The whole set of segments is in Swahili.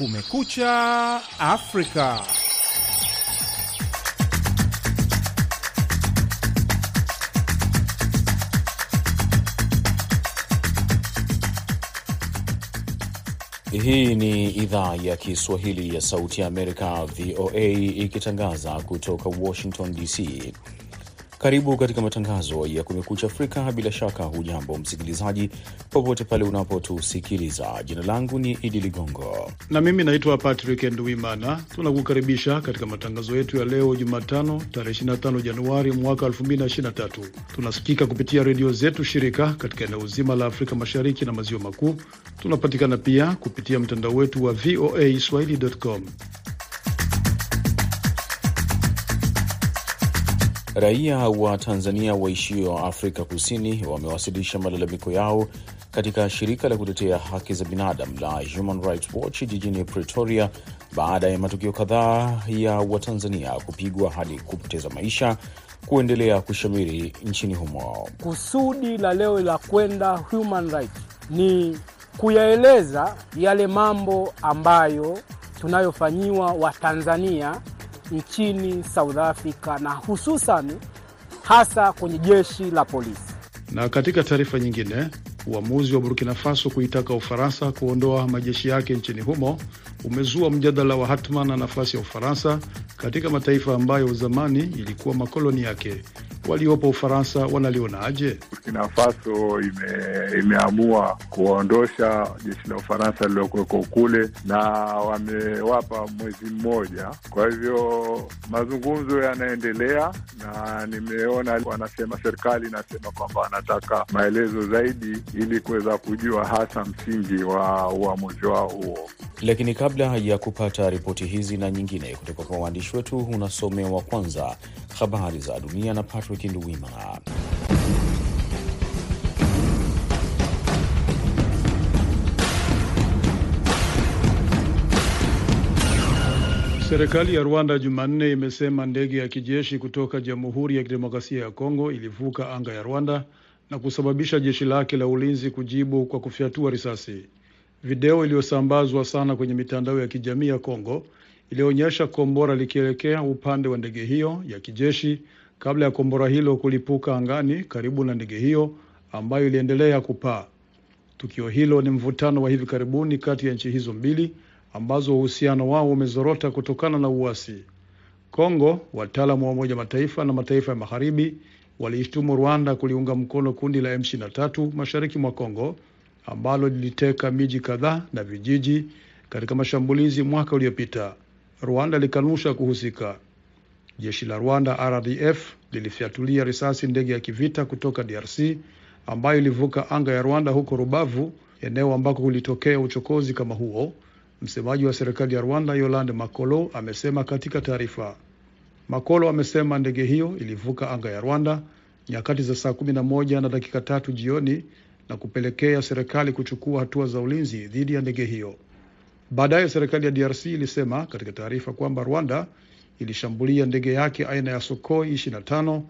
Kumekucha Afrika. Hii ni idhaa ya Kiswahili ya Sauti ya Amerika, VOA, ikitangaza kutoka Washington DC. Karibu katika matangazo ya Kumekucha Afrika. Bila shaka, hujambo msikilizaji, popote pale unapotusikiliza. Jina langu ni Idi Ligongo na mimi naitwa Patrick Nduimana. Tunakukaribisha katika matangazo yetu ya leo Jumatano, tarehe 25 Januari mwaka 2023. Tunasikika kupitia redio zetu shirika katika eneo zima la Afrika Mashariki na Maziwa Makuu. Tunapatikana pia kupitia mtandao wetu wa VOA swahili.com. Raia wa Tanzania waishio Afrika Kusini wamewasilisha malalamiko yao katika shirika la kutetea haki za binadamu la Human Rights Watch jijini Pretoria baada ya matukio kadhaa ya Watanzania kupigwa hadi kupoteza maisha kuendelea kushamiri nchini humo. Kusudi la leo la kwenda Human Rights ni kuyaeleza yale mambo ambayo tunayofanyiwa Watanzania nchini South Africa na hususan hasa kwenye jeshi la polisi. Na katika taarifa nyingine, uamuzi wa Burkina Faso kuitaka Ufaransa kuondoa majeshi yake nchini humo umezua mjadala wa hatma na nafasi ya Ufaransa katika mataifa ambayo zamani ilikuwa makoloni yake. Waliopo Ufaransa wanalionaje? Burkina Faso ime, imeamua kuondosha jeshi la Ufaransa lililokuweko kule na wamewapa mwezi mmoja. Kwa hivyo mazungumzo yanaendelea, na nimeona wanasema, serikali inasema kwamba wanataka maelezo zaidi ili kuweza kujua hasa msingi wa uamuzi wao huo. Lakini kabla ya kupata ripoti hizi na nyingine kutoka kwa waandishi wetu, unasomewa kwanza habari za dunia na Patrick Nduwimana. Serikali ya Rwanda Jumanne imesema ndege ya kijeshi kutoka Jamhuri ya Kidemokrasia ya Kongo ilivuka anga ya Rwanda na kusababisha jeshi lake la ulinzi kujibu kwa kufyatua risasi. Video iliyosambazwa sana kwenye mitandao ya kijamii ya Kongo ilionyesha kombora likielekea upande wa ndege hiyo ya kijeshi kabla ya kombora hilo kulipuka angani karibu na ndege hiyo ambayo iliendelea kupaa. Tukio hilo ni mvutano wa hivi karibuni kati ya nchi hizo mbili ambazo uhusiano wao umezorota kutokana na uasi. Kongo, wataalamu wa Umoja Mataifa na mataifa ya magharibi waliishtumu Rwanda kuliunga mkono kundi la M23 mashariki mwa Kongo ambalo liliteka miji kadhaa na vijiji katika mashambulizi mwaka uliopita. Rwanda likanusha kuhusika. Jeshi la Rwanda RDF lilifyatulia risasi ndege ya kivita kutoka DRC ambayo ilivuka anga ya Rwanda huko Rubavu, eneo ambako kulitokea uchokozi kama huo. Msemaji wa serikali ya Rwanda Yolande Makolo amesema katika taarifa. Makolo amesema ndege hiyo ilivuka anga ya Rwanda nyakati za saa kumi na moja na dakika tatu jioni na kupelekea serikali kuchukua hatua za ulinzi dhidi ya ndege hiyo. Baadaye serikali ya DRC ilisema katika taarifa kwamba Rwanda ilishambulia ndege yake aina ya Sukhoi 25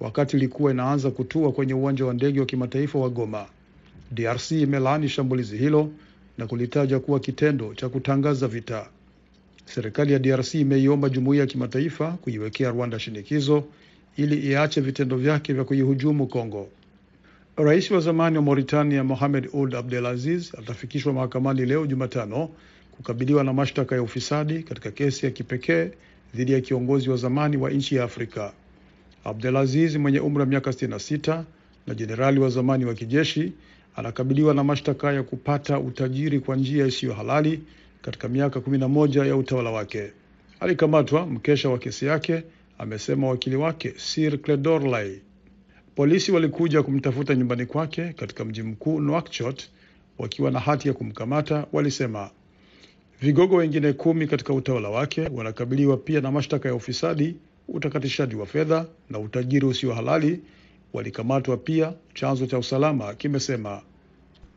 wakati ilikuwa inaanza kutua kwenye uwanja wa ndege wa kimataifa wa Goma. DRC imelaani shambulizi hilo na kulitaja kuwa kitendo cha kutangaza vita. Serikali ya DRC imeiomba jumuiya ya kimataifa kuiwekea Rwanda shinikizo ili iache vitendo vyake vya kuihujumu Kongo. Rais wa zamani wa Mauritania Mohamed Ould Abdelaziz atafikishwa mahakamani leo Jumatano kukabiliwa na mashtaka ya ufisadi katika kesi ya kipekee dhidi ya kiongozi wa zamani wa nchi ya Afrika. Abdelaziz mwenye umri wa miaka 66 na jenerali wa zamani wa kijeshi anakabiliwa na mashtaka ya kupata utajiri kwa njia isiyo halali katika miaka 11 ya utawala wake. Alikamatwa mkesha wa kesi yake, amesema wakili wake Sir Cledorlay. Polisi walikuja kumtafuta nyumbani kwake katika mji mkuu Nouakchott wakiwa na hati ya kumkamata, walisema. Vigogo wengine kumi katika utawala wake wanakabiliwa pia na mashtaka ya ufisadi, utakatishaji wa fedha na utajiri usio halali. Walikamatwa pia, chanzo cha usalama kimesema.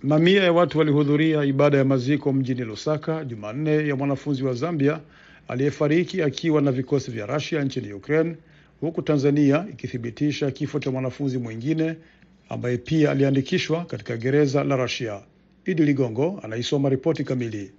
Mamia ya watu walihudhuria ibada ya maziko mjini Lusaka Jumanne ya mwanafunzi wa Zambia aliyefariki akiwa na vikosi vya Rusia nchini Ukraine, huku Tanzania ikithibitisha kifo cha mwanafunzi mwingine ambaye pia aliandikishwa katika gereza la Rusia. Idi Ligongo anaisoma ripoti kamili.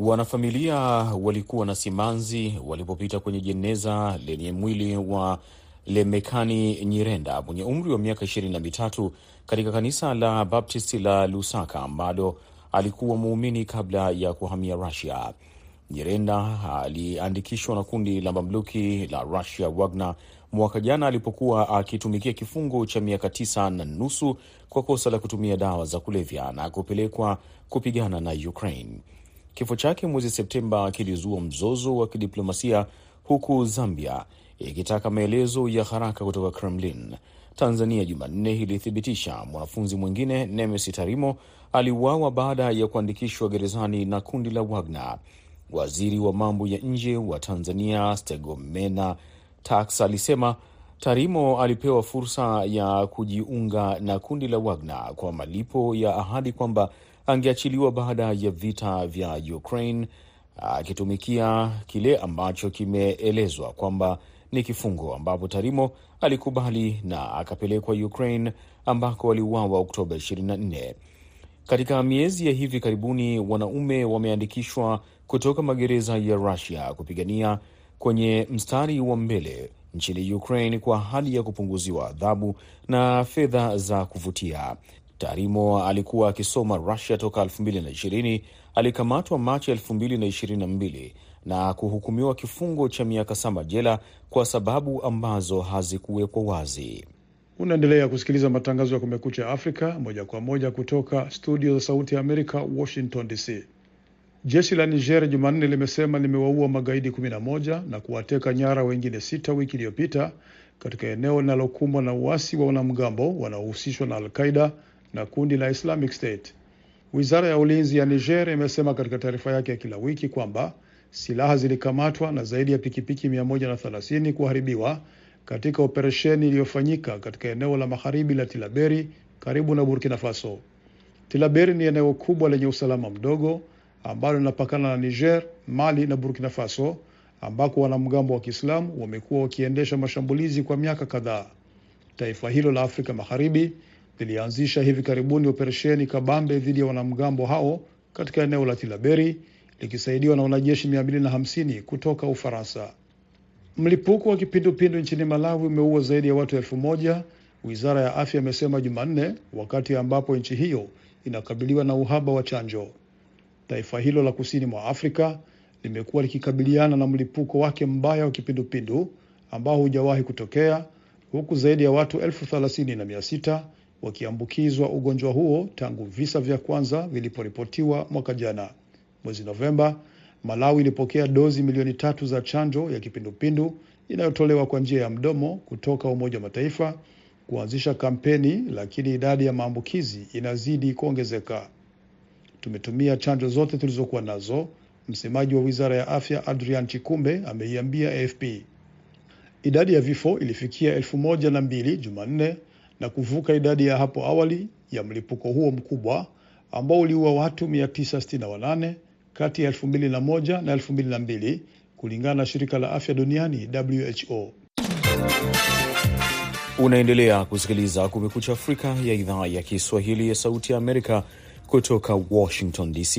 Wanafamilia walikuwa na simanzi walipopita kwenye jeneza lenye mwili wa Lemekani Nyirenda mwenye umri wa miaka ishirini na mitatu katika kanisa la Baptisti la Lusaka ambalo alikuwa muumini kabla ya kuhamia Rusia. Nyirenda aliandikishwa na kundi la mamluki la Russia Wagner mwaka jana alipokuwa akitumikia kifungo cha miaka tisa na nusu kwa kosa la kutumia dawa za kulevya na kupelekwa kupigana na Ukraine. Kifo chake mwezi Septemba kilizua mzozo wa kidiplomasia huku Zambia ikitaka maelezo ya haraka kutoka Kremlin. Tanzania Jumanne ilithibitisha mwanafunzi mwingine Nemes Tarimo aliuawa baada ya kuandikishwa gerezani na kundi la Wagner. Waziri wa mambo ya nje wa Tanzania Stegomena Tax alisema Tarimo alipewa fursa ya kujiunga na kundi la Wagner kwa malipo ya ahadi kwamba angeachiliwa baada ya vita vya Ukraine, akitumikia kile ambacho kimeelezwa kwamba ni kifungo, ambapo Tarimo alikubali na akapelekwa Ukraine ambako aliuawa Oktoba 24. Katika miezi ya hivi karibuni, wanaume wameandikishwa kutoka magereza ya Rusia kupigania kwenye mstari wa mbele nchini Ukraine kwa hali ya kupunguziwa adhabu na fedha za kuvutia. Tarimo alikuwa akisoma Rusia toka 2020. Alikamatwa Machi 2022 na kuhukumiwa kifungo cha miaka saba jela kwa sababu ambazo hazikuwekwa wazi. Unaendelea kusikiliza matangazo ya Kumekucha Afrika moja kwa moja kutoka studio za Sauti ya Amerika, Washington DC. Jeshi la Niger Jumanne limesema limewaua magaidi 11 na kuwateka nyara wengine sita wiki iliyopita katika eneo linalokumbwa na uasi wa wanamgambo wanaohusishwa na Al-Qaida na kundi la Islamic State. Wizara ya ulinzi ya Niger imesema katika taarifa yake ya kila wiki kwamba silaha zilikamatwa na zaidi ya pikipiki 130 kuharibiwa katika operesheni iliyofanyika katika eneo la magharibi la Tilaberi karibu na Burkina Faso. Tilaberi ni eneo kubwa lenye usalama mdogo ambalo linapakana na Niger, Mali na Burkina Faso ambako wanamgambo wa Kiislamu wamekuwa wakiendesha mashambulizi kwa miaka kadhaa. Taifa hilo la Afrika Magharibi lilianzisha hivi karibuni operesheni kabambe dhidi ya wanamgambo hao katika eneo la Tilaberi likisaidiwa na wanajeshi 250 kutoka Ufaransa. Mlipuko wa kipindupindu nchini Malawi umeua zaidi ya watu elfu moja, wizara ya afya imesema Jumanne, wakati ambapo nchi hiyo inakabiliwa na uhaba wa chanjo. Taifa hilo la kusini mwa Afrika limekuwa likikabiliana na mlipuko wake mbaya wa kipindupindu ambao hujawahi kutokea, huku zaidi ya watu elfu thelathini na mia sita wakiambukizwa ugonjwa huo tangu visa vya kwanza viliporipotiwa mwaka jana. Mwezi Novemba, Malawi ilipokea dozi milioni tatu za chanjo ya kipindupindu inayotolewa kwa njia ya mdomo kutoka Umoja wa Mataifa kuanzisha kampeni, lakini idadi ya maambukizi inazidi kuongezeka. Tumetumia chanjo zote tulizokuwa nazo, msemaji wa wizara ya afya Adrian Chikumbe ameiambia AFP. Idadi ya vifo ilifikia elfu moja na mbili Jumanne na kuvuka idadi ya hapo awali ya mlipuko huo mkubwa ambao uliua watu 968 kati ya 2001 na 2002 kulingana na shirika la afya duniani WHO. Unaendelea kusikiliza Kumekucha Afrika ya idhaa ya Kiswahili ya Sauti ya Amerika kutoka Washington DC.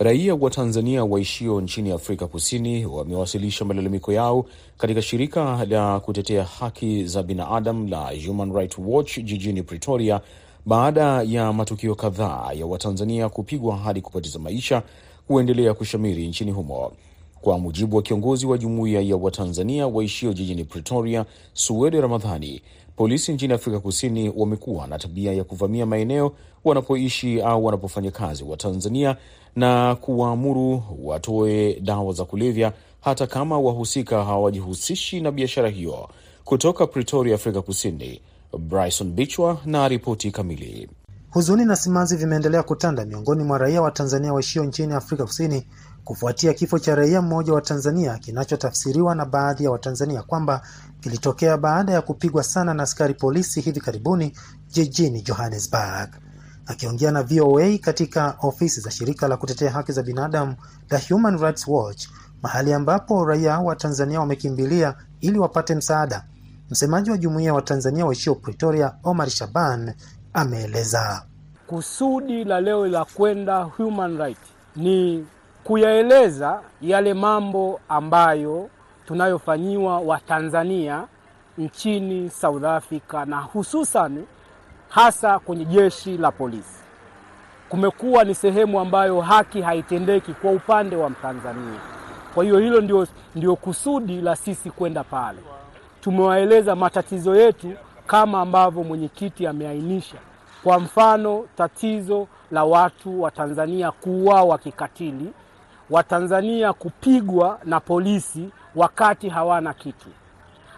Raia wa Tanzania waishio nchini Afrika Kusini wamewasilisha malalamiko yao katika shirika la kutetea haki za binadamu la Human Rights Watch jijini Pretoria baada ya matukio kadhaa ya Watanzania kupigwa hadi kupoteza maisha kuendelea kushamiri nchini humo. Kwa mujibu wa kiongozi wa jumuiya ya Watanzania waishio jijini Pretoria, Suwede Ramadhani, polisi nchini Afrika Kusini wamekuwa na tabia ya kuvamia maeneo wanapoishi au wanapofanya kazi wa Tanzania na kuwaamuru watoe dawa za kulevya hata kama wahusika hawajihusishi na biashara hiyo. Kutoka Pretoria, Afrika Kusini, Bryson Bichwa na ripoti kamili. Huzuni na simanzi vimeendelea kutanda miongoni mwa raia wa Tanzania waishio nchini Afrika Kusini kufuatia kifo cha raia mmoja wa Tanzania kinachotafsiriwa na baadhi ya Watanzania kwamba kilitokea baada ya kupigwa sana na askari polisi hivi karibuni jijini Johannesburg. Akiongea na VOA katika ofisi za shirika la kutetea haki za binadamu la Human Rights Watch, mahali ambapo raia wa Tanzania wamekimbilia ili wapate msaada, msemaji wa jumuiya wa Tanzania waishio Pretoria, Omar Shaban, ameeleza kusudi la leo la kwenda Human Rights ni kuyaeleza yale mambo ambayo tunayofanyiwa Watanzania nchini South Africa na hususan hasa kwenye jeshi la polisi. Kumekuwa ni sehemu ambayo haki haitendeki kwa upande wa Mtanzania. Kwa hiyo hilo ndio, ndio kusudi la sisi kwenda pale. Tumewaeleza matatizo yetu kama ambavyo mwenyekiti ameainisha. Kwa mfano, tatizo la watu wa Tanzania kuuawa kikatili, Watanzania kupigwa na polisi wakati hawana kitu,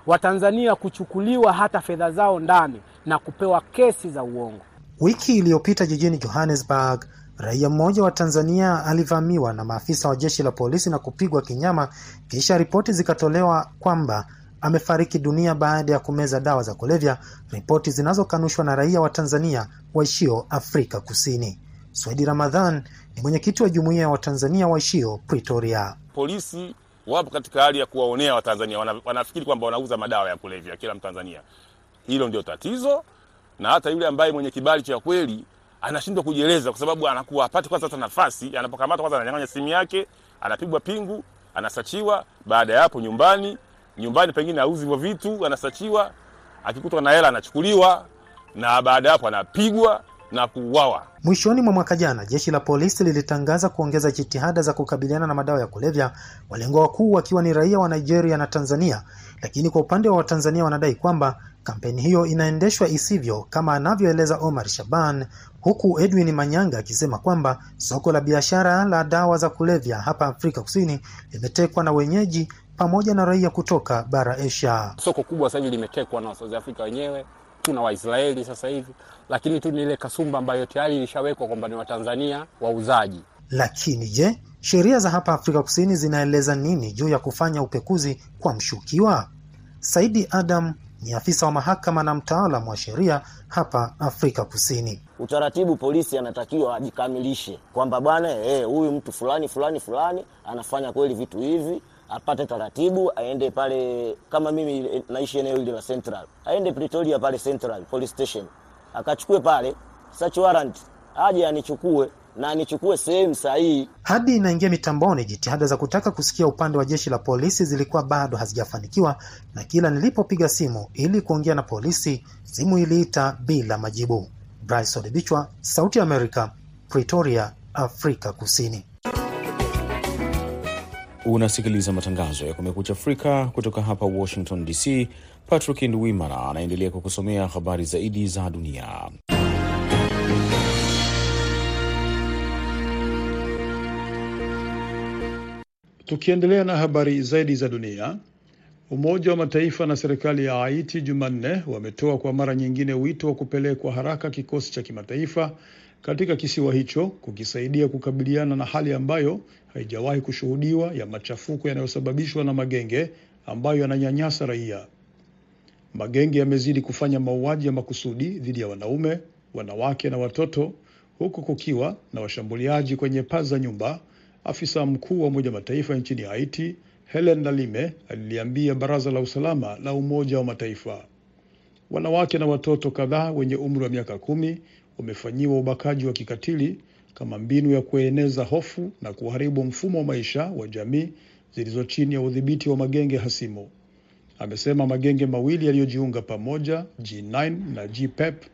Watanzania kuchukuliwa hata fedha zao ndani na kupewa kesi za uongo. Wiki iliyopita jijini Johannesburg, raia mmoja wa Tanzania alivamiwa na maafisa wa jeshi la polisi na kupigwa kinyama, kisha ripoti zikatolewa kwamba amefariki dunia baada ya kumeza dawa za kulevya, ripoti zinazokanushwa na raia wa Tanzania waishio Afrika Kusini. Swedi Ramadhan mwenyekiti wa jumuiya ya Watanzania waishio Pretoria. Polisi wapo katika hali ya kuwaonea Watanzania, wanafikiri kwamba wanauza madawa ya kulevya kila Mtanzania. Hilo ndio tatizo, na hata yule ambaye mwenye kibali cha kweli anashindwa kujieleza, kwa sababu anakuwa hapati kwanza hata nafasi. Anapokamatwa kwanza ananyang'anya simu yake, anapigwa pingu, anasachiwa. Baada ya hapo nyumbani nyumbani pengine auzi hivyo vitu, anasachiwa. Akikutwa na hela anachukuliwa, na baada ya hapo anapigwa na kuuawa. Mwishoni mwa mwaka jana, jeshi la polisi lilitangaza kuongeza jitihada za kukabiliana na madawa ya kulevya, walengwa wakuu wakiwa ni raia wa Nigeria na Tanzania. Lakini kwa upande wa Watanzania wanadai kwamba kampeni hiyo inaendeshwa isivyo, kama anavyoeleza Omar Shaban, huku Edwin Manyanga akisema kwamba soko la biashara la dawa za kulevya hapa Afrika Kusini limetekwa na wenyeji pamoja na raia kutoka bara Asia. Soko kubwa sasa hivi limetekwa na South Africa wenyewe, tuna Waisraeli sasa hivi, lakini tu ni ile kasumba ambayo tayari ilishawekwa kwamba ni Watanzania wauzaji. Lakini je, sheria za hapa Afrika Kusini zinaeleza nini juu ya kufanya upekuzi kwa mshukiwa? Saidi Adam ni afisa wa mahakama na mtaalamu wa sheria hapa Afrika Kusini. Utaratibu, polisi anatakiwa ajikamilishe kwamba bwana, huyu eh, mtu fulani fulani fulani anafanya kweli vitu hivi apate taratibu, aende pale. Kama mimi naishi eneo hili la Central, aende Pretoria pale Central Police Station akachukue pale search warrant, aje anichukue na anichukue sehemu sahihi. Hadi inaingia mitamboni, jitihada za kutaka kusikia upande wa jeshi la polisi zilikuwa bado hazijafanikiwa, na kila nilipopiga simu ili kuongea na polisi, simu iliita bila majibu. Bryson Bichwa, Sauti ya Amerika, Pretoria, Afrika Kusini. Unasikiliza matangazo ya Kumekucha Afrika kutoka hapa Washington DC. Patrick Ndwimana anaendelea kukusomea habari zaidi za dunia. Tukiendelea na habari zaidi za dunia, Umoja wa Mataifa na serikali ya Haiti Jumanne wametoa kwa mara nyingine wito wa kupelekwa haraka kikosi cha kimataifa katika kisiwa hicho kukisaidia kukabiliana na hali ambayo haijawahi kushuhudiwa ya machafuko yanayosababishwa na magenge ambayo yananyanyasa raia. Magenge yamezidi kufanya mauaji ya makusudi dhidi ya wanaume, wanawake na watoto, huku kukiwa na washambuliaji kwenye paa za nyumba. Afisa mkuu wa Umoja Mataifa nchini Haiti Helen Lalime aliliambia Baraza la Usalama la Umoja wa Mataifa. Wanawake na watoto kadhaa wenye umri wa miaka kumi wamefanyiwa ubakaji wa kikatili kama mbinu ya kueneza hofu na kuharibu mfumo wa maisha wa jamii zilizo chini ya udhibiti wa magenge hasimu. Amesema magenge mawili yaliyojiunga pamoja, G9 na GPEP,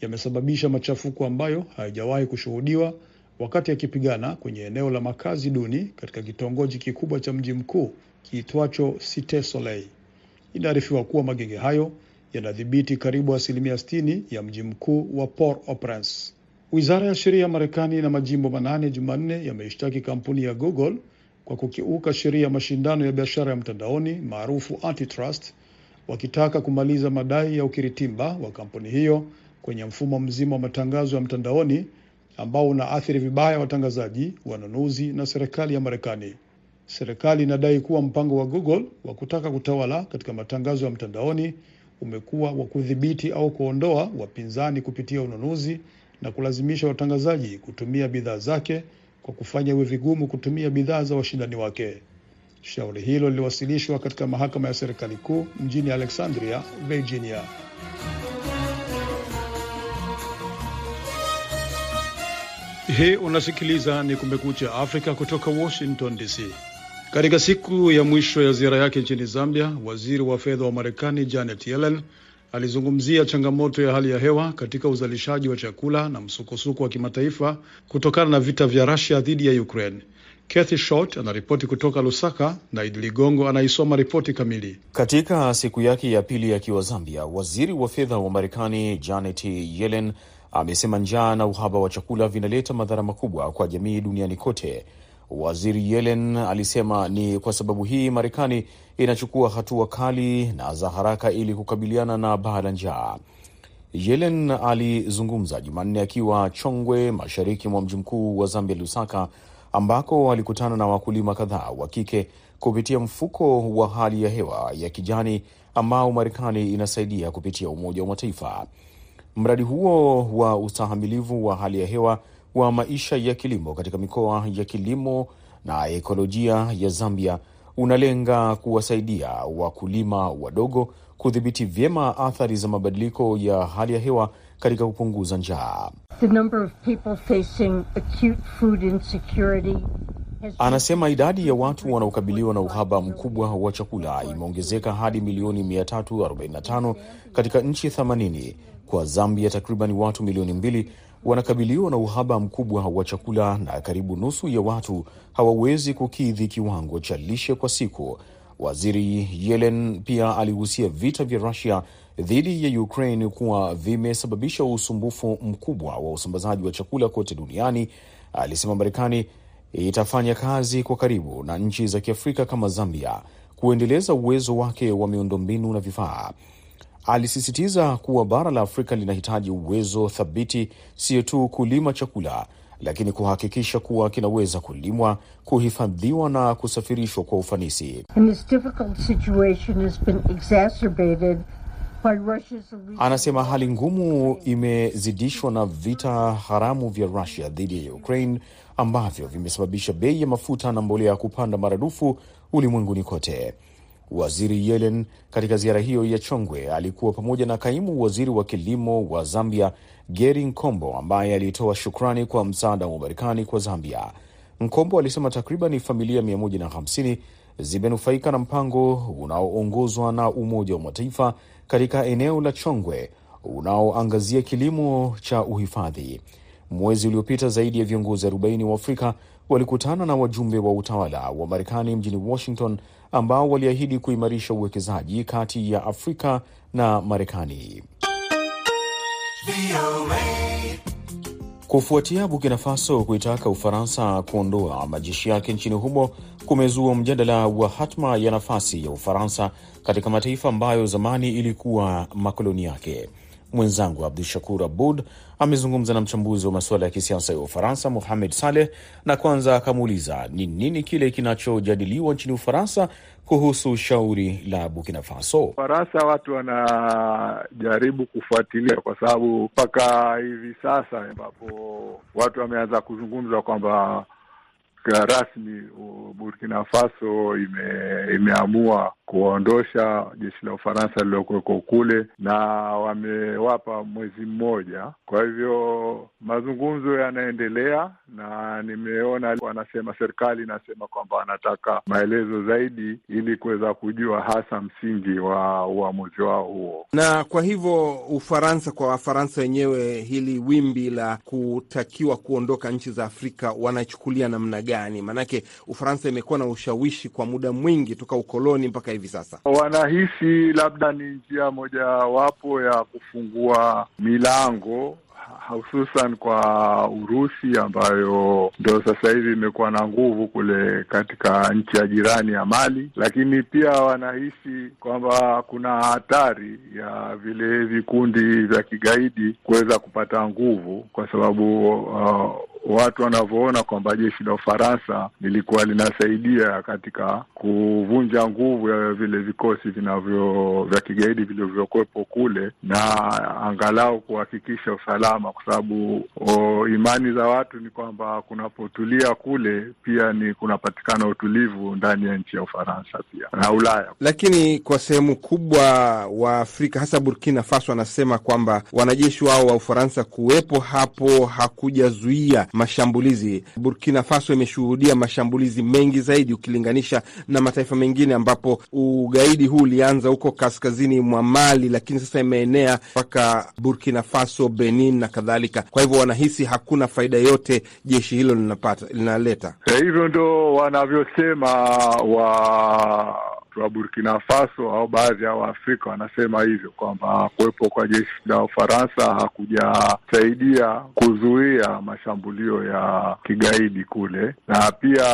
yamesababisha machafuko ambayo hayajawahi kushuhudiwa wakati yakipigana kwenye eneo la makazi duni katika kitongoji kikubwa cha mji mkuu kiitwacho Cite Soleil. Inaarifiwa kuwa magenge hayo yanadhibiti karibu asilimia 60 ya mji mkuu wa Port-au-Prince. Wizara ya sheria ya Marekani na majimbo manane Jumanne yameishtaki kampuni ya Google kwa kukiuka sheria ya mashindano ya biashara ya mtandaoni maarufu antitrust, wakitaka kumaliza madai ya ukiritimba wa kampuni hiyo kwenye mfumo mzima wa matangazo ya mtandaoni ambao unaathiri vibaya watangazaji, wanunuzi na serikali ya Marekani. Serikali inadai kuwa mpango wa Google wa kutaka kutawala katika matangazo ya mtandaoni umekuwa wa kudhibiti au kuondoa wapinzani kupitia ununuzi na kulazimisha watangazaji kutumia bidhaa zake kwa kufanya iwe vigumu kutumia bidhaa za washindani wake. Shauri hilo liliwasilishwa katika mahakama ya serikali kuu mjini Alexandria, Virginia. Hii unasikiliza ni Kumekucha Afrika kutoka Washington DC. Katika siku ya mwisho ya ziara yake nchini Zambia, waziri wa fedha wa Marekani Janet Yellen alizungumzia changamoto ya hali ya hewa katika uzalishaji wa chakula na msukosuko wa kimataifa kutokana na vita vya Russia dhidi ya Ukraine. Kathy Short anaripoti kutoka Lusaka na Idi Ligongo anaisoma ripoti kamili. Katika siku yake ya pili akiwa Zambia, waziri wa fedha wa Marekani Janet Yellen amesema njaa na uhaba wa chakula vinaleta madhara makubwa kwa jamii duniani kote. Waziri Yellen alisema ni kwa sababu hii Marekani inachukua hatua kali na za haraka ili kukabiliana na baa la njaa. Yellen alizungumza Jumanne akiwa Chongwe, mashariki mwa mji mkuu wa Zambia, Lusaka, ambako alikutana na wakulima kadhaa wa kike kupitia mfuko wa hali ya hewa ya kijani ambao Marekani inasaidia kupitia Umoja wa Mataifa. Mradi huo wa ustahamilivu wa hali ya hewa wa maisha ya kilimo katika mikoa ya kilimo na ekolojia ya Zambia unalenga kuwasaidia wakulima wadogo kudhibiti vyema athari za mabadiliko ya hali ya hewa katika kupunguza njaa. Anasema idadi ya watu wanaokabiliwa na uhaba mkubwa wa chakula imeongezeka hadi milioni 345 katika nchi 80. Kwa Zambia, takriban watu milioni mbili wanakabiliwa na uhaba mkubwa wa chakula na karibu nusu ya watu hawawezi kukidhi kiwango cha lishe kwa siku. Waziri Yellen pia alihusia vita vya Rusia dhidi ya Ukraine kuwa vimesababisha usumbufu mkubwa wa usambazaji wa chakula kote duniani. Alisema Marekani itafanya kazi kwa karibu na nchi za Kiafrika kama Zambia kuendeleza uwezo wake wa miundombinu na vifaa. Alisisitiza kuwa bara la Afrika linahitaji uwezo thabiti, sio tu kulima chakula, lakini kuhakikisha kuwa kinaweza kulimwa, kuhifadhiwa na kusafirishwa kwa ufanisi. Anasema hali ngumu imezidishwa na vita haramu vya Rusia dhidi ya Ukraine ambavyo vimesababisha bei ya mafuta na mbolea kupanda maradufu ulimwenguni kote. Waziri Yellen katika ziara hiyo ya Chongwe alikuwa pamoja na kaimu waziri wa kilimo wa Zambia Geri Nkombo ambaye alitoa shukrani kwa msaada wa Marekani kwa Zambia. Nkombo alisema takriban familia 150 zimenufaika na mpango unaoongozwa na Umoja wa Mataifa katika eneo la Chongwe unaoangazia kilimo cha uhifadhi. Mwezi uliopita zaidi ya viongozi 40 wa Afrika walikutana na wajumbe wa utawala wa Marekani mjini Washington ambao waliahidi kuimarisha uwekezaji kati ya Afrika na Marekani. Kufuatia Burkina Faso kuitaka Ufaransa kuondoa majeshi yake nchini humo kumezua mjadala wa hatma ya nafasi ya Ufaransa katika mataifa ambayo zamani ilikuwa makoloni yake. Mwenzangu Abdu Shakur Abud amezungumza na mchambuzi wa masuala ya kisiasa ya Ufaransa, Mohamed Saleh, na kwanza akamuuliza ni nini kile kinachojadiliwa nchini Ufaransa kuhusu shauri la Burkina Faso. Ufaransa watu wanajaribu kufuatilia, kwa sababu mpaka hivi sasa ambapo watu wameanza kuzungumza kwamba rasmi Burkina Faso ime, imeamua kuwaondosha jeshi la Ufaransa lililokuweko kule na wamewapa mwezi mmoja. Kwa hivyo mazungumzo yanaendelea, na nimeona wanasema, serikali inasema kwamba wanataka maelezo zaidi ili kuweza kujua hasa msingi wa uamuzi wao huo. Na kwa hivyo Ufaransa, kwa Wafaransa wenyewe, hili wimbi la kutakiwa kuondoka nchi za Afrika wanachukulia namna gani? Maanake Ufaransa imekuwa na ushawishi kwa muda mwingi toka ukoloni mpaka hivi sasa. Wanahisi labda ni njia mojawapo ya kufungua milango hususan kwa Urusi ambayo ndo sasa hivi imekuwa na nguvu kule katika nchi ya jirani ya Mali, lakini pia wanahisi kwamba kuna hatari ya vile vikundi vya kigaidi kuweza kupata nguvu kwa sababu uh, watu wanavyoona kwamba jeshi la Ufaransa lilikuwa linasaidia katika kuvunja nguvu ya vile vikosi vinavyo vya kigaidi vilivyokuwepo kule na angalau kuhakikisha usalama, kwa sababu imani za watu ni kwamba kunapotulia kule pia ni kunapatikana utulivu ndani ya nchi ya Ufaransa pia na Ulaya. Lakini kwa sehemu kubwa wa Afrika hasa Burkina Faso wanasema kwamba wanajeshi wao wa Ufaransa kuwepo hapo hakujazuia mashambulizi. Burkina Faso imeshuhudia mashambulizi mengi zaidi ukilinganisha na mataifa mengine, ambapo ugaidi huu ulianza huko kaskazini mwa Mali, lakini sasa imeenea mpaka Burkina Faso, Benin na kadhalika. Kwa hivyo wanahisi hakuna faida yote jeshi hilo linapata linaleta. Hivyo ndo wanavyosema wa wa Burkina Faso au baadhi ya Waafrika wanasema hivyo kwamba kuwepo kwa jeshi la Ufaransa hakujasaidia kuzuia mashambulio ya kigaidi kule, na pia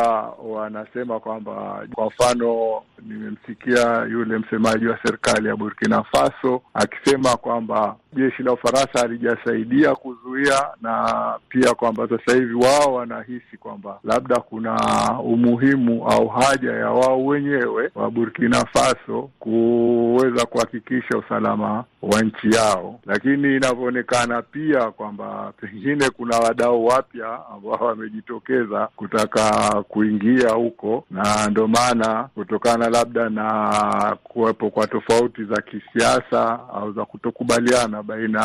wanasema kwamba kwa mfano, nimemsikia yule msemaji wa serikali ya Burkina Faso akisema kwamba jeshi la Ufaransa halijasaidia kuzuia, na pia kwamba sasa hivi wao wanahisi kwamba labda kuna umuhimu au haja ya wao wenyewe wa Burkina Faso kuweza kuhakikisha usalama wa nchi yao, lakini inavyoonekana pia kwamba pengine kuna wadau wapya ambao wamejitokeza kutaka kuingia huko, na ndio maana kutokana labda na kuwepo kwa tofauti za kisiasa au za kutokubaliana baina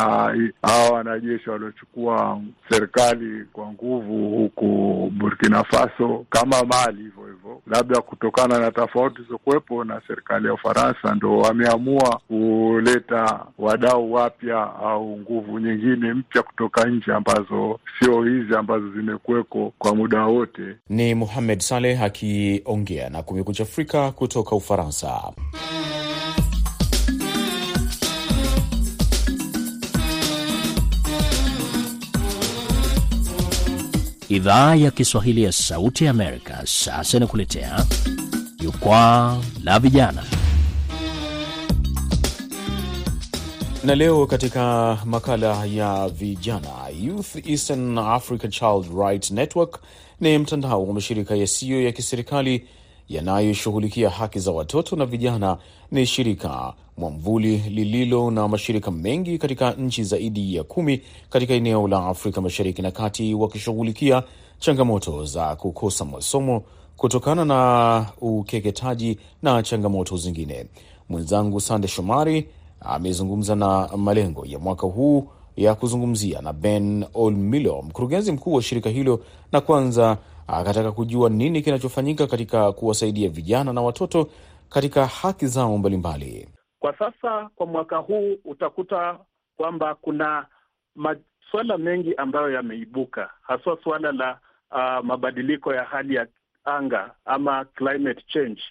hawa wanajeshi waliochukua serikali kwa nguvu huku Burkina Faso kama Mali hivyo hivyo, labda kutokana na tofauti zilizokuwepo na serikali ya Ufaransa, ndo wameamua kuleta wadau wapya au nguvu nyingine mpya kutoka nje ambazo sio hizi ambazo zimekuweko kwa muda wote. Ni Muhamed Saleh akiongea na Kumekucha Afrika kutoka Ufaransa. Idhaa ya Kiswahili ya Sauti ya Amerika sasa inakuletea jukwaa la vijana. Na leo katika makala ya vijana, Youth Eastern Africa Child Rights Network ni mtandao wa mashirika yasiyo ya kiserikali yanayoshughulikia haki za watoto na vijana. Ni shirika mwamvuli lililo na mashirika mengi katika nchi zaidi ya kumi katika eneo la Afrika Mashariki na Kati, wakishughulikia changamoto za kukosa masomo kutokana na ukeketaji na changamoto zingine. Mwenzangu Sande Shomari amezungumza na malengo ya mwaka huu ya kuzungumzia na Ben Olmilo, mkurugenzi mkuu wa shirika hilo, na kwanza akataka kujua nini kinachofanyika katika kuwasaidia vijana na watoto katika haki zao mbalimbali. Kwa sasa kwa mwaka huu utakuta kwamba kuna masuala mengi ambayo yameibuka, haswa suala la uh, mabadiliko ya hali ya anga ama climate change,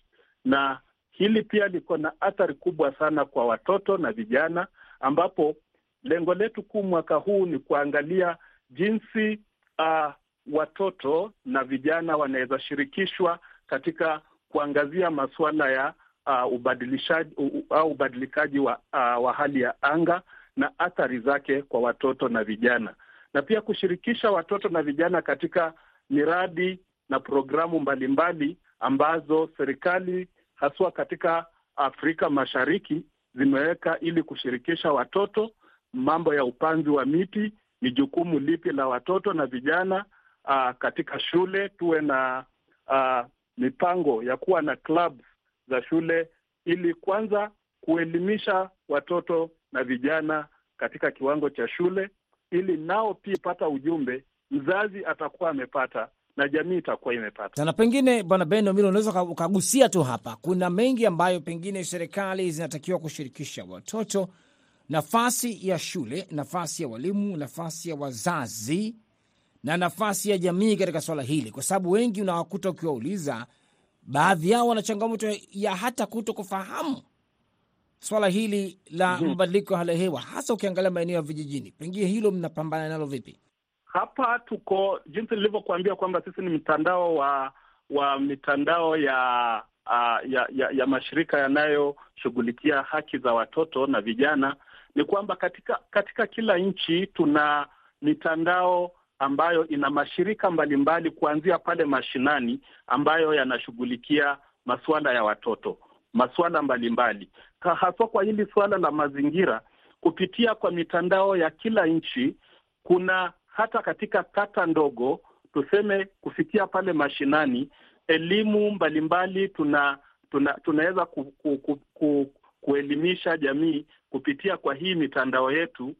na hili pia liko na athari kubwa sana kwa watoto na vijana, ambapo lengo letu kuu mwaka huu ni kuangalia jinsi uh, watoto na vijana wanaweza shirikishwa katika kuangazia masuala ya uh, ubadilishaji au uh, ubadilikaji wa, uh, wa hali ya anga na athari zake kwa watoto na vijana, na pia kushirikisha watoto na vijana katika miradi na programu mbalimbali ambazo serikali haswa katika Afrika Mashariki zimeweka ili kushirikisha watoto. Mambo ya upanzi wa miti ni jukumu lipi la watoto na vijana aa, katika shule. Tuwe na aa, mipango ya kuwa na clubs za shule ili kwanza kuelimisha watoto na vijana katika kiwango cha shule, ili nao pia pata ujumbe, mzazi atakuwa amepata na jamii itakuwa imepata. Na pengine Bwana Ben Omilo, unaweza ukagusia tu hapa, kuna mengi ambayo pengine serikali zinatakiwa kushirikisha watoto, nafasi ya shule, nafasi ya walimu, nafasi ya wazazi na nafasi ya jamii katika swala hili, kwa sababu wengi unawakuta ukiwauliza, baadhi yao wana changamoto ya hata kuto kufahamu swala hili la mabadiliko ya hali ya hewa, hasa ukiangalia maeneo ya vijijini. Pengine hilo mnapambana nalo vipi? Hapa tuko jinsi nilivyokuambia kwamba sisi ni mtandao wa wa mitandao ya uh, ya, ya ya mashirika yanayoshughulikia haki za watoto na vijana. Ni kwamba katika katika kila nchi tuna mitandao ambayo ina mashirika mbalimbali kuanzia pale mashinani ambayo yanashughulikia masuala ya watoto, masuala mbalimbali, haswa kwa hili suala la mazingira. Kupitia kwa mitandao ya kila nchi, kuna hata katika kata ndogo, tuseme kufikia pale mashinani, elimu mbalimbali tuna tuna tunaweza ku, ku, ku, ku, kuelimisha jamii kupitia kwa hii mitandao yetu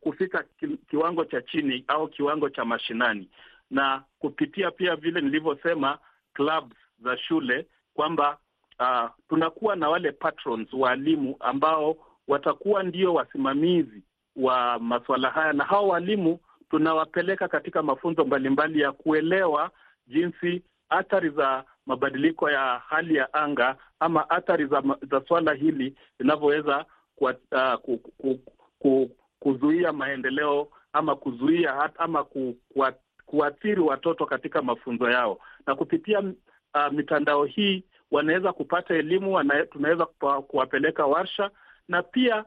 kufika kiwango cha chini au kiwango cha mashinani, na kupitia pia vile nilivyosema clubs za shule kwamba uh, tunakuwa na wale patrons waalimu ambao watakuwa ndio wasimamizi wa masuala haya, na hao walimu tunawapeleka katika mafunzo mbalimbali ya kuelewa jinsi athari za mabadiliko ya hali ya anga ama athari za, za swala hili linavyoweza uh, ku, ku, ku, kuzuia maendeleo ama kuzuia ama ku, ku, kuathiri watoto katika mafunzo yao, na kupitia uh, mitandao hii wanaweza kupata elimu tunaweza kuwapeleka warsha na pia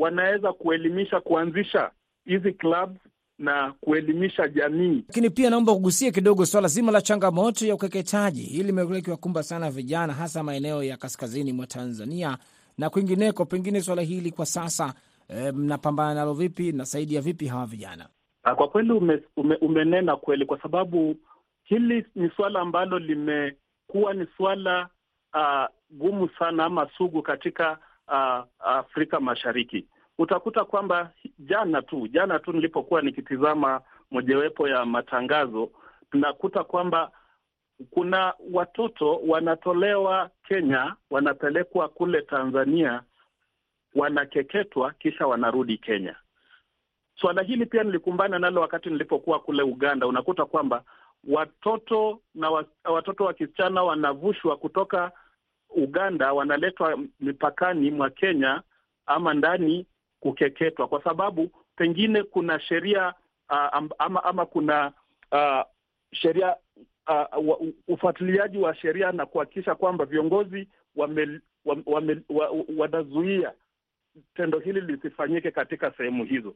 wanaweza kuelimisha, kuanzisha hizi clubs na kuelimisha jamii. Lakini pia naomba kugusia kidogo swala zima la changamoto ya ukeketaji. Hili limekuwa likiwakumba sana vijana, hasa maeneo ya kaskazini mwa Tanzania na kwingineko. Pengine swala hili kwa sasa mnapambana eh, nalo vipi? Nasaidia vipi hawa vijana? Kwa kweli ume, ume, umenena kweli, kwa sababu hili ni suala ambalo limekuwa ni suala uh, gumu sana ama sugu katika uh, Afrika Mashariki. Utakuta kwamba jana tu jana tu nilipokuwa nikitizama mojawapo ya matangazo, tunakuta kwamba kuna watoto wanatolewa Kenya, wanapelekwa kule Tanzania, wanakeketwa, kisha wanarudi Kenya. Suala hili pia nilikumbana nalo wakati nilipokuwa kule Uganda. Unakuta kwamba watoto na wa, watoto wa kisichana wanavushwa kutoka Uganda, wanaletwa mipakani mwa Kenya ama ndani kukeketwa, kwa sababu pengine kuna sheria uh, ama, ama kuna uh, sheria uh, ufuatiliaji wa sheria na kuhakikisha kwamba viongozi wame, wame, wame, wanazuia tendo hili lisifanyike katika sehemu hizo.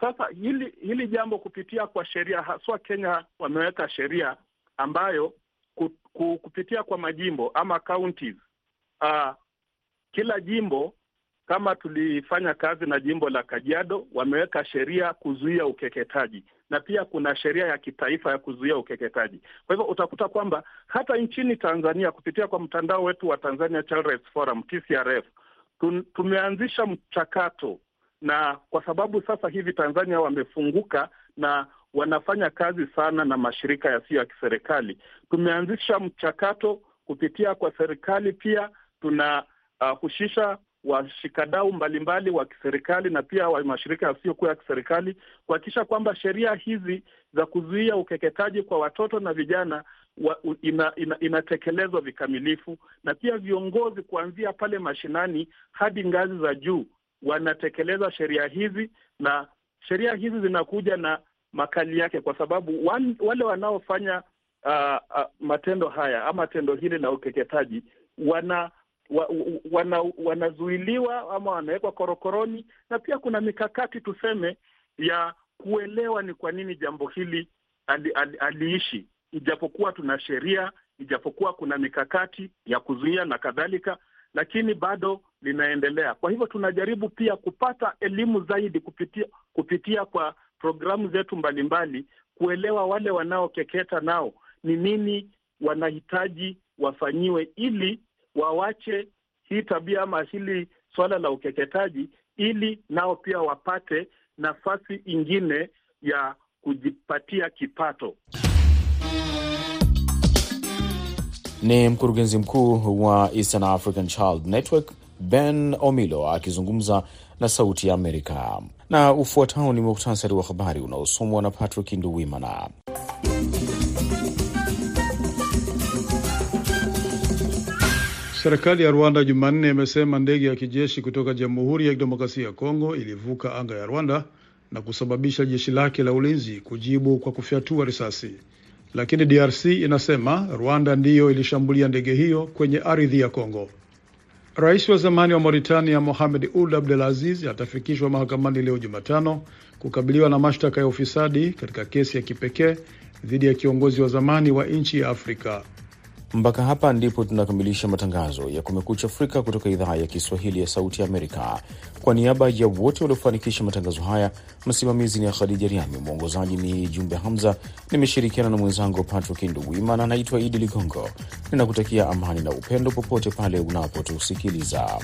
Sasa hili hili jambo kupitia kwa sheria, haswa Kenya wameweka sheria ambayo kupitia kwa majimbo ama counties, uh, kila jimbo kama tulifanya kazi na jimbo la Kajiado, wameweka sheria kuzuia ukeketaji, na pia kuna sheria ya kitaifa ya kuzuia ukeketaji. Kwa hivyo utakuta kwamba hata nchini Tanzania kupitia kwa mtandao wetu wa Tanzania Child Rights Forum TCRF, tumeanzisha mchakato, na kwa sababu sasa hivi Tanzania wamefunguka na wanafanya kazi sana na mashirika yasiyo ya kiserikali, tumeanzisha mchakato kupitia kwa serikali, pia tunahusisha uh, washikadau mbalimbali wa kiserikali na pia wa mashirika yasiyokuwa ya kiserikali kuhakikisha kwamba sheria hizi za kuzuia ukeketaji kwa watoto na vijana wa, ina, ina, inatekelezwa vikamilifu, na pia viongozi kuanzia pale mashinani hadi ngazi za juu wanatekeleza sheria hizi, na sheria hizi zinakuja na makali yake, kwa sababu wale wanaofanya uh, uh, matendo haya ama tendo hili la ukeketaji wana wa, wana, wanazuiliwa ama wanawekwa korokoroni, na pia kuna mikakati tuseme ya kuelewa ni kwa nini jambo hili ali, ali, aliishi, ijapokuwa tuna sheria, ijapokuwa kuna mikakati ya kuzuia na kadhalika, lakini bado linaendelea. Kwa hivyo tunajaribu pia kupata elimu zaidi kupitia kupitia kwa programu zetu mbalimbali, kuelewa wale wanaokeketa nao ni nini wanahitaji wafanyiwe ili wawache hii tabia ama hili swala la ukeketaji, ili nao pia wapate nafasi ingine ya kujipatia kipato. Ni mkurugenzi mkuu wa Eastern African Child Network Ben Omilo akizungumza na Sauti ya Amerika. Na ufuatao ni muhtasari wa habari unaosomwa na Patrick Nduwimana. Serikali ya Rwanda Jumanne imesema ndege ya kijeshi kutoka Jamhuri ya Kidemokrasia ya Kongo ilivuka anga ya Rwanda na kusababisha jeshi lake la ulinzi kujibu kwa kufyatua risasi, lakini DRC inasema Rwanda ndiyo ilishambulia ndege hiyo kwenye ardhi ya Kongo. Rais wa zamani wa Mauritania Mohamed Ould Abdelaziz atafikishwa mahakamani leo Jumatano kukabiliwa na mashtaka ya ufisadi katika kesi ya kipekee dhidi ya kiongozi wa zamani wa nchi ya Afrika. Mpaka hapa ndipo tunakamilisha matangazo ya Kumekucha Afrika kutoka idhaa ya Kiswahili ya Sauti ya Amerika. Kwa niaba ya wote waliofanikisha matangazo haya, msimamizi ni Khadija Riami, mwongozaji ni Jumbe Hamza. Nimeshirikiana na mwenzangu Patrick Nduwima na anaitwa Idi Ligongo. Ninakutakia amani na upendo popote pale unapotusikiliza.